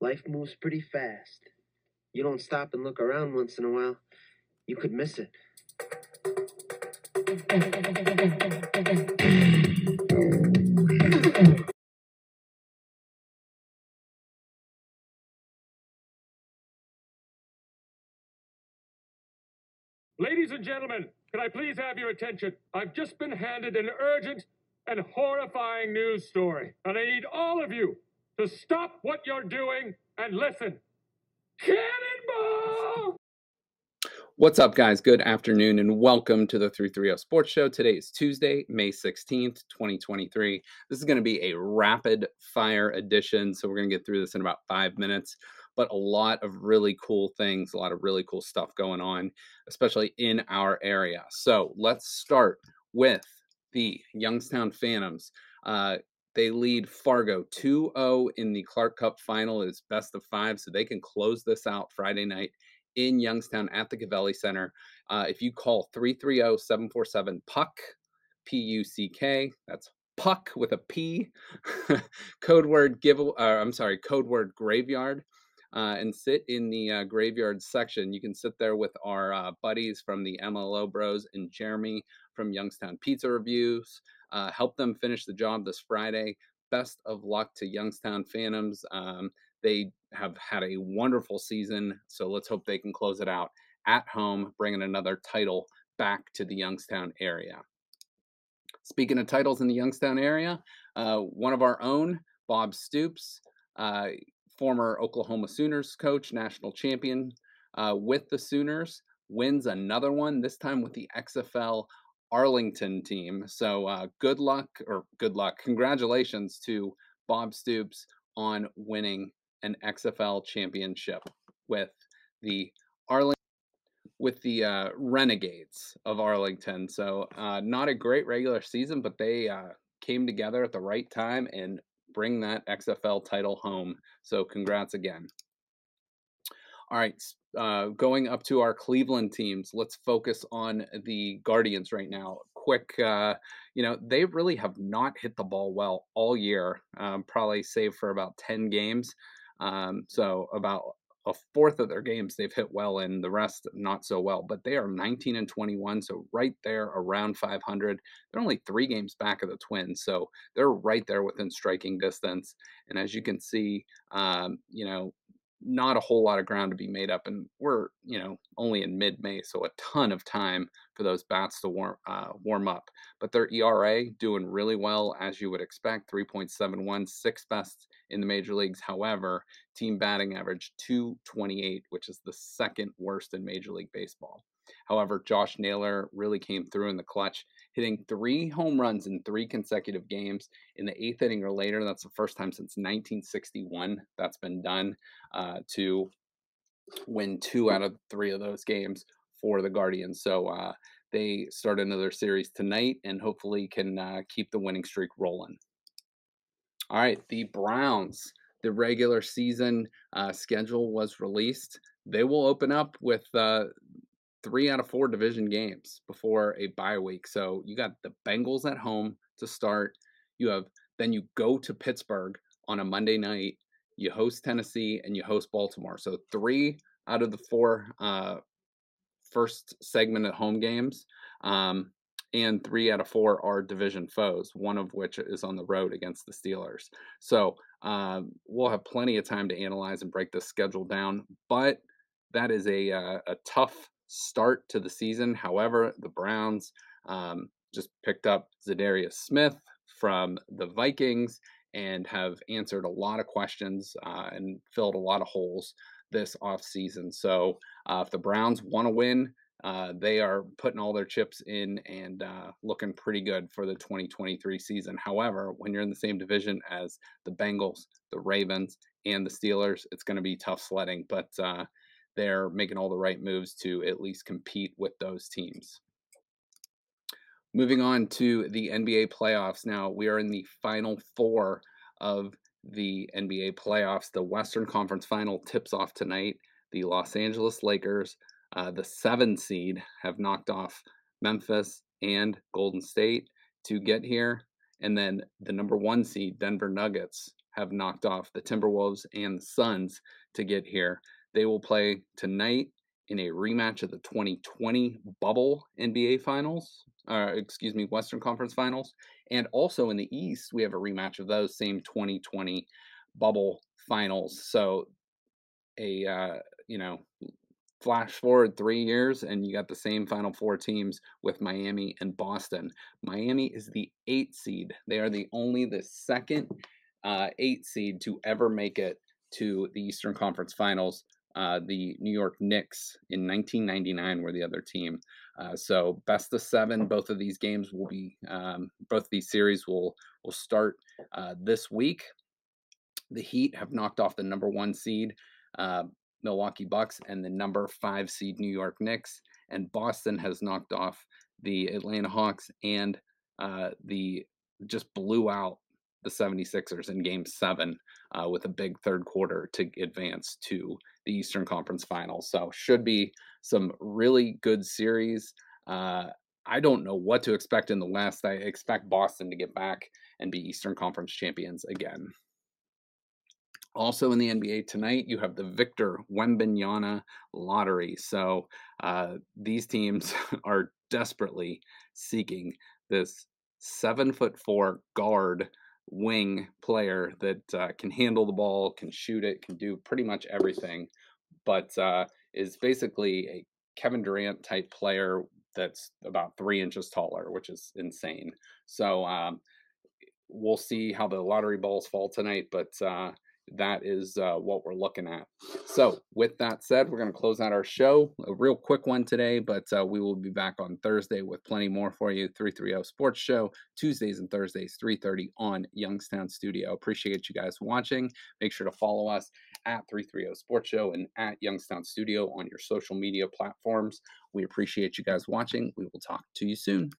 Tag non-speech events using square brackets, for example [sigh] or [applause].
Life moves pretty fast. You don't stop and look around once in a while, you could miss it. Ladies and gentlemen, can I please have your attention? I've just been handed an urgent and horrifying news story, and I need all of you to stop what you're doing and listen. Cannonball! What's up, guys? Good afternoon, and welcome to the 330 Sports Show. Today is Tuesday, May 16th, 2023. This is going to be a rapid fire edition, so we're going to get through this in about five minutes. But a lot of really cool things, a lot of really cool stuff going on, especially in our area. So let's start with the Youngstown Phantoms. Uh, they lead Fargo 2 0 in the Clark Cup final. It's best of five, so they can close this out Friday night in Youngstown at the Covelli Center. Uh, if you call 330 747 PUCK, P U C K, that's puck with a P, [laughs] code word give, uh, I'm sorry, code word graveyard. Uh, and sit in the uh, graveyard section. You can sit there with our uh, buddies from the MLO Bros and Jeremy from Youngstown Pizza Reviews. Uh, help them finish the job this Friday. Best of luck to Youngstown Phantoms. Um, they have had a wonderful season, so let's hope they can close it out at home, bringing another title back to the Youngstown area. Speaking of titles in the Youngstown area, uh, one of our own, Bob Stoops, uh, former Oklahoma Sooners coach, national champion uh, with the Sooners, wins another one, this time with the XFL Arlington team. So uh, good luck, or good luck, congratulations to Bob Stoops on winning an XFL championship with the Arlington with the uh, Renegades of Arlington. So uh, not a great regular season, but they uh, came together at the right time and bring that XFL title home. So congrats again. All right, uh, going up to our Cleveland teams, let's focus on the Guardians right now. Quick, uh, you know, they really have not hit the ball well all year, um, probably save for about 10 games. Um, so about a fourth of their games they've hit well in, the rest not so well. But they are 19 and 21, so right there around 500. They're only three games back of the Twins, so they're right there within striking distance. And as you can see, um, you know, not a whole lot of ground to be made up, and we're you know only in mid-May, so a ton of time for those bats to warm uh, warm up. But their ERA doing really well as you would expect, 3.71, sixth best in the major leagues. However, team batting average 228, which is the second worst in Major League Baseball. However, Josh Naylor really came through in the clutch, hitting three home runs in three consecutive games in the eighth inning or later. That's the first time since 1961 that's been done uh, to win two out of three of those games for the Guardians. So uh, they start another series tonight and hopefully can uh, keep the winning streak rolling. All right, the Browns. The regular season uh, schedule was released. They will open up with uh, three out of four division games before a bye week. So you got the Bengals at home to start. You have then you go to Pittsburgh on a Monday night. You host Tennessee and you host Baltimore. So three out of the four uh, first segment at home games, um, and three out of four are division foes. One of which is on the road against the Steelers. So um, we'll have plenty of time to analyze and break the schedule down. But that is a uh, a tough start to the season. However, the Browns um, just picked up Za'Darius Smith from the Vikings and have answered a lot of questions uh, and filled a lot of holes this offseason. So uh, if the Browns want to win, uh, they are putting all their chips in and uh, looking pretty good for the 2023 season. However, when you're in the same division as the Bengals, the Ravens, and the Steelers, it's going to be tough sledding. But uh, they're making all the right moves to at least compete with those teams. Moving on to the NBA playoffs. Now, we are in the final four of the NBA playoffs. The Western Conference final tips off tonight. The Los Angeles Lakers, uh, the seven seed, have knocked off Memphis and Golden State to get here. And then the number one seed, Denver Nuggets, have knocked off the Timberwolves and the Suns to get here. They will play tonight in a rematch of the 2020 bubble NBA finals, uh, excuse me, Western Conference finals. And also in the East, we have a rematch of those same 2020 bubble finals. So a, uh, you know, flash forward three years and you got the same final four teams with miami and boston miami is the eight seed they are the only the second uh, eight seed to ever make it to the eastern conference finals uh, the new york knicks in 1999 were the other team uh, so best of seven both of these games will be um, both of these series will will start uh, this week the heat have knocked off the number one seed uh, Milwaukee Bucks and the number five seed New York Knicks. And Boston has knocked off the Atlanta Hawks and uh, the just blew out the 76ers in game seven uh, with a big third quarter to advance to the Eastern Conference Finals. So, should be some really good series. Uh, I don't know what to expect in the West. I expect Boston to get back and be Eastern Conference champions again. Also in the NBA tonight, you have the Victor Wembanyama lottery. So uh, these teams [laughs] are desperately seeking this seven foot four guard wing player that uh, can handle the ball, can shoot it, can do pretty much everything, but uh, is basically a Kevin Durant type player that's about three inches taller, which is insane. So um, we'll see how the lottery balls fall tonight, but uh, that is uh, what we're looking at. So, with that said, we're going to close out our show. A real quick one today, but uh, we will be back on Thursday with plenty more for you. 330 Sports Show, Tuesdays and Thursdays, 3:30 on Youngstown Studio. Appreciate you guys watching. Make sure to follow us at 330 Sports Show and at Youngstown Studio on your social media platforms. We appreciate you guys watching. We will talk to you soon.